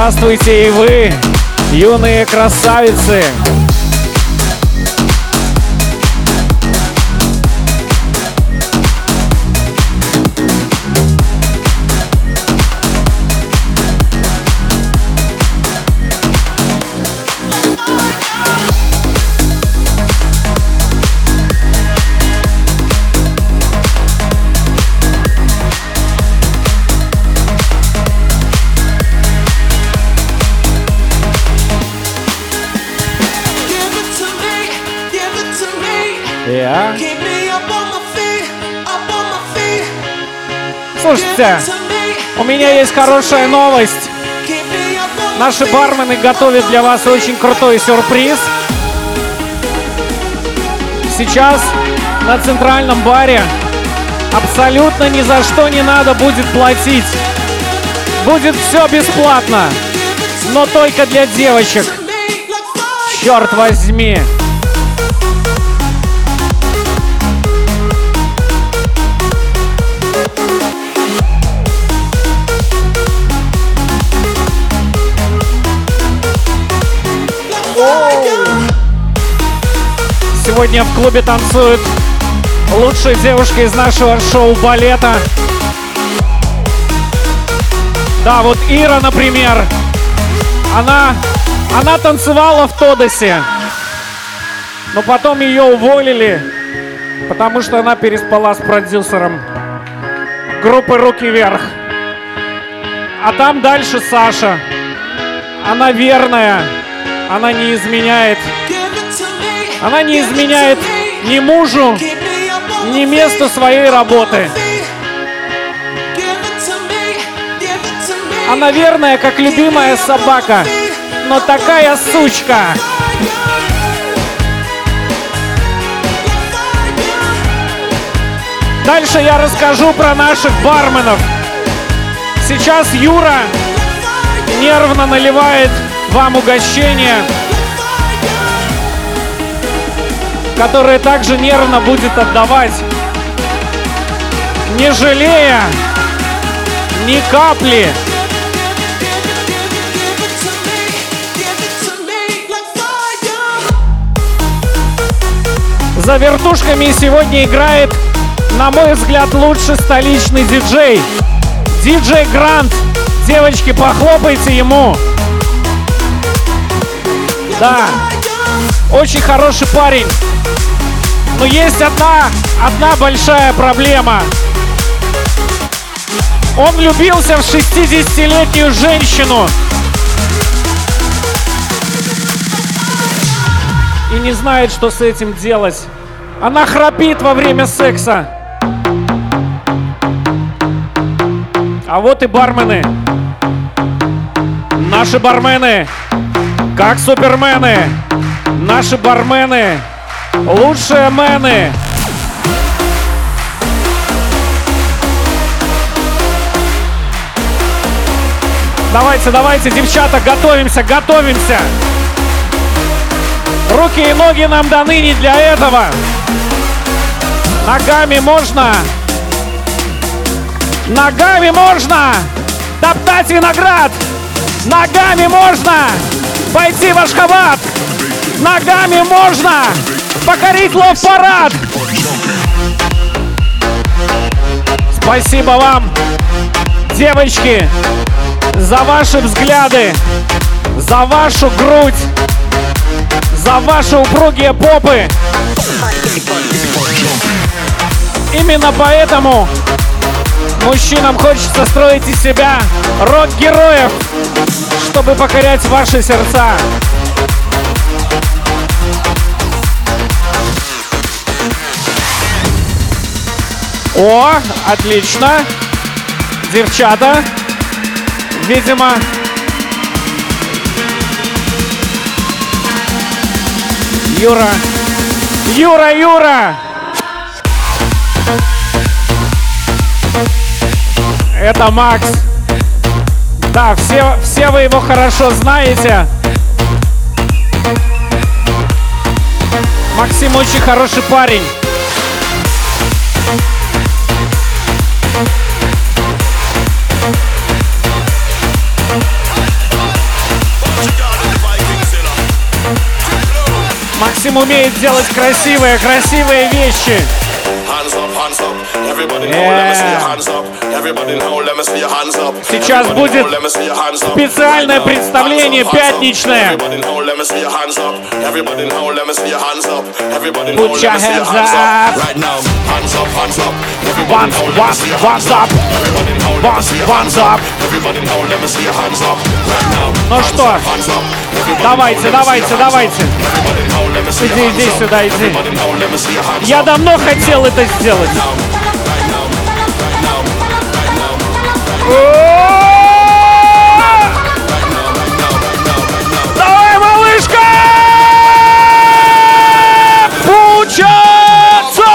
здравствуйте и вы, юные красавицы! Я. Слушайте, у меня есть хорошая новость. Наши бармены готовят для вас очень крутой сюрприз. Сейчас на центральном баре абсолютно ни за что не надо будет платить. Будет все бесплатно, но только для девочек. Черт возьми! Сегодня в клубе танцуют лучшие девушки из нашего шоу балета. Да, вот Ира, например, она, она танцевала в Тодосе, но потом ее уволили, потому что она переспала с продюсером группы «Руки вверх». А там дальше Саша. Она верная, она не изменяет. Она не изменяет ни мужу, ни месту своей работы. Она верная, как любимая собака, но такая сучка. Дальше я расскажу про наших барменов. Сейчас Юра нервно наливает вам угощение. Которые также нервно будет отдавать, не жалея ни капли. За вертушками сегодня играет, на мой взгляд, лучший столичный диджей. Диджей Грант. Девочки, похлопайте ему. Да, очень хороший парень. Но есть одна, одна большая проблема. Он влюбился в 60-летнюю женщину. И не знает, что с этим делать. Она храпит во время секса. А вот и бармены. Наши бармены, как супермены. Наши бармены Лучшие мены. Давайте, давайте, девчата, готовимся, готовимся. Руки и ноги нам даны не для этого. Ногами можно. Ногами можно. Топтать виноград. Ногами можно. Пойти в Ашхабад. Ногами можно покорить лов-парад! Спасибо вам, девочки, за ваши взгляды, за вашу грудь, за ваши упругие попы. Именно поэтому мужчинам хочется строить из себя рок-героев, чтобы покорять ваши сердца. О, отлично. Девчата. Видимо, Юра. Юра, Юра! Это Макс. Да, все, все вы его хорошо знаете. Максим очень хороший парень. Максим умеет делать красивые, красивые вещи. Сейчас будет специальное представление пятничное. Put your hands up. Once, once, once up. Once, once up. Ну что, давайте, давайте, давайте. Иди, иди сюда, иди. Я давно хотел это сделать. Давай, малышка! Пучацу!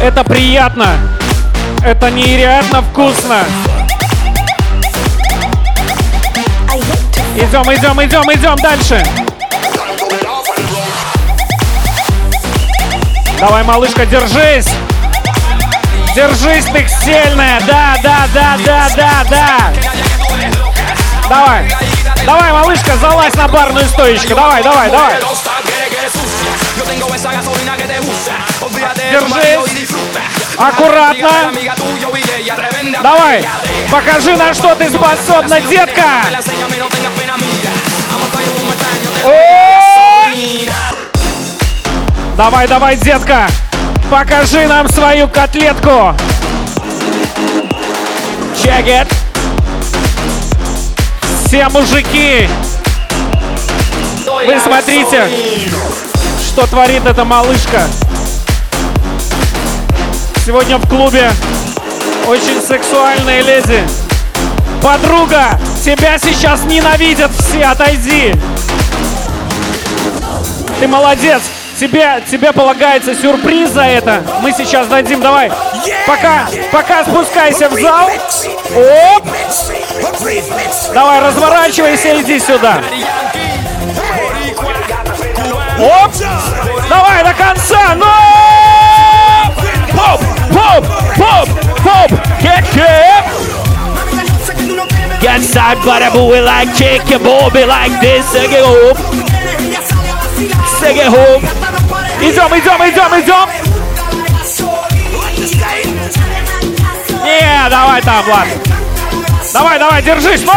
Это приятно. Это нереально вкусно. Идем, идем, идем, идем дальше. Давай, малышка, держись. Держись, ты сильная. Да, да, да, да, да, да. Давай. Давай, малышка, залазь на барную стоечку. Давай, давай, давай. Держись. Аккуратно. Давай. Покажи, на что ты способна, детка. Давай, давай, детка. Покажи нам свою котлетку. Check it. Все мужики. Вы смотрите, что творит эта малышка. Сегодня в клубе очень сексуальные леди. Подруга, тебя сейчас ненавидят все, отойди. Ты молодец. Тебе, тебе полагается сюрприз за это. Мы сейчас дадим, давай. Пока, пока спускайся в зал. Оп. Давай, разворачивайся, иди сюда. Оп. Давай до конца. Ну! Поп, поп, поп, поп. Get, get. Side, but I move like chick, you move like this, sing it hoop. Идем, идем, идем, идем. Не, давай там, Влад. Давай, давай, держись, ну!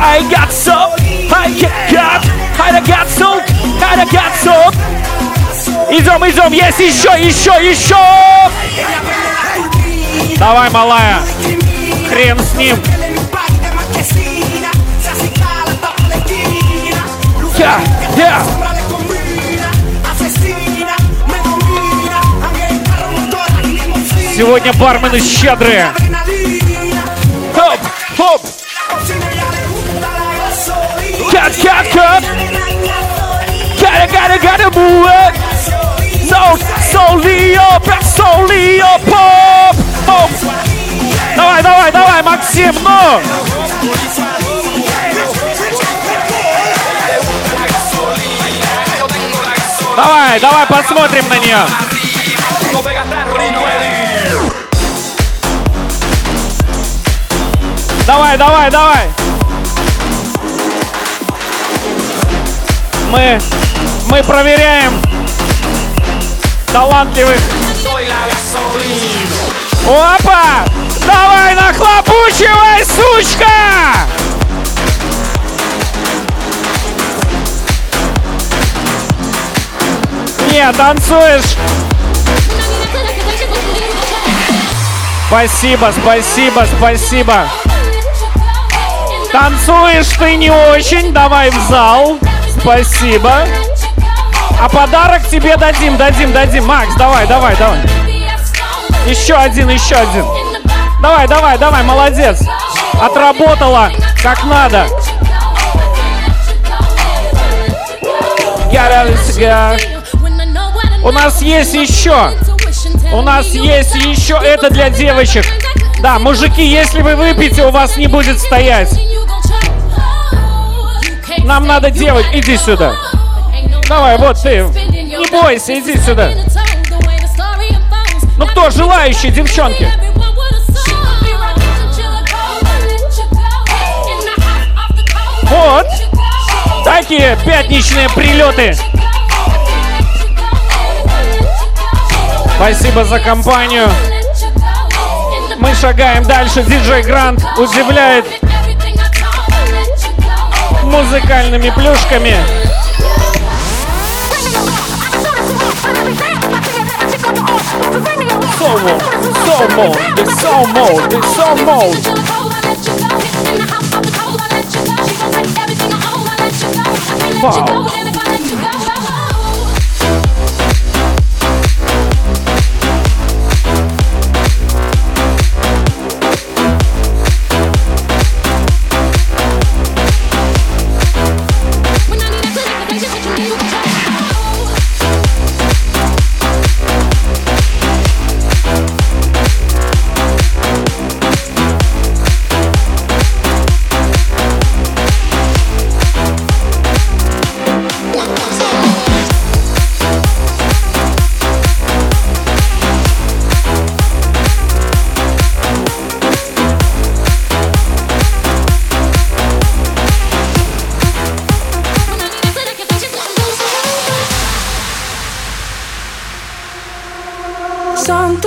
I got some, I got, I got some, I got some. Идем, идем, есть еще, еще, еще. Давай, малая. Хрен с ним. Yeah, yeah. Сегодня бармены щедрые. Хоп, хоп. Cat, cat, cat. Gotta, gotta, gotta move it. So, slowly up, slowly up, pop, pop. Давай, давай, давай, Максим, ну! Давай, давай посмотрим на нее. Давай, давай, давай. Мы, мы проверяем талантливых. Опа! Давай, нахлопучивай, сучка! Не, танцуешь. Спасибо, спасибо, спасибо. Танцуешь ты не очень, давай в зал. Спасибо. А подарок тебе дадим, дадим, дадим. Макс, давай, давай, давай. Еще один, еще один. Давай, давай, давай, молодец. Отработала как надо. У нас есть еще. У нас есть еще. Это для девочек. Да, мужики, если вы выпьете, у вас не будет стоять. Нам надо делать. Иди сюда. Давай, вот ты. Не бойся, иди сюда. Ну кто желающие, девчонки? Вот. Такие пятничные прилеты. Спасибо за компанию. Мы шагаем дальше. Диджей Грант удивляет музыкальными плюшками. Soul mode, the soul mode. Wow.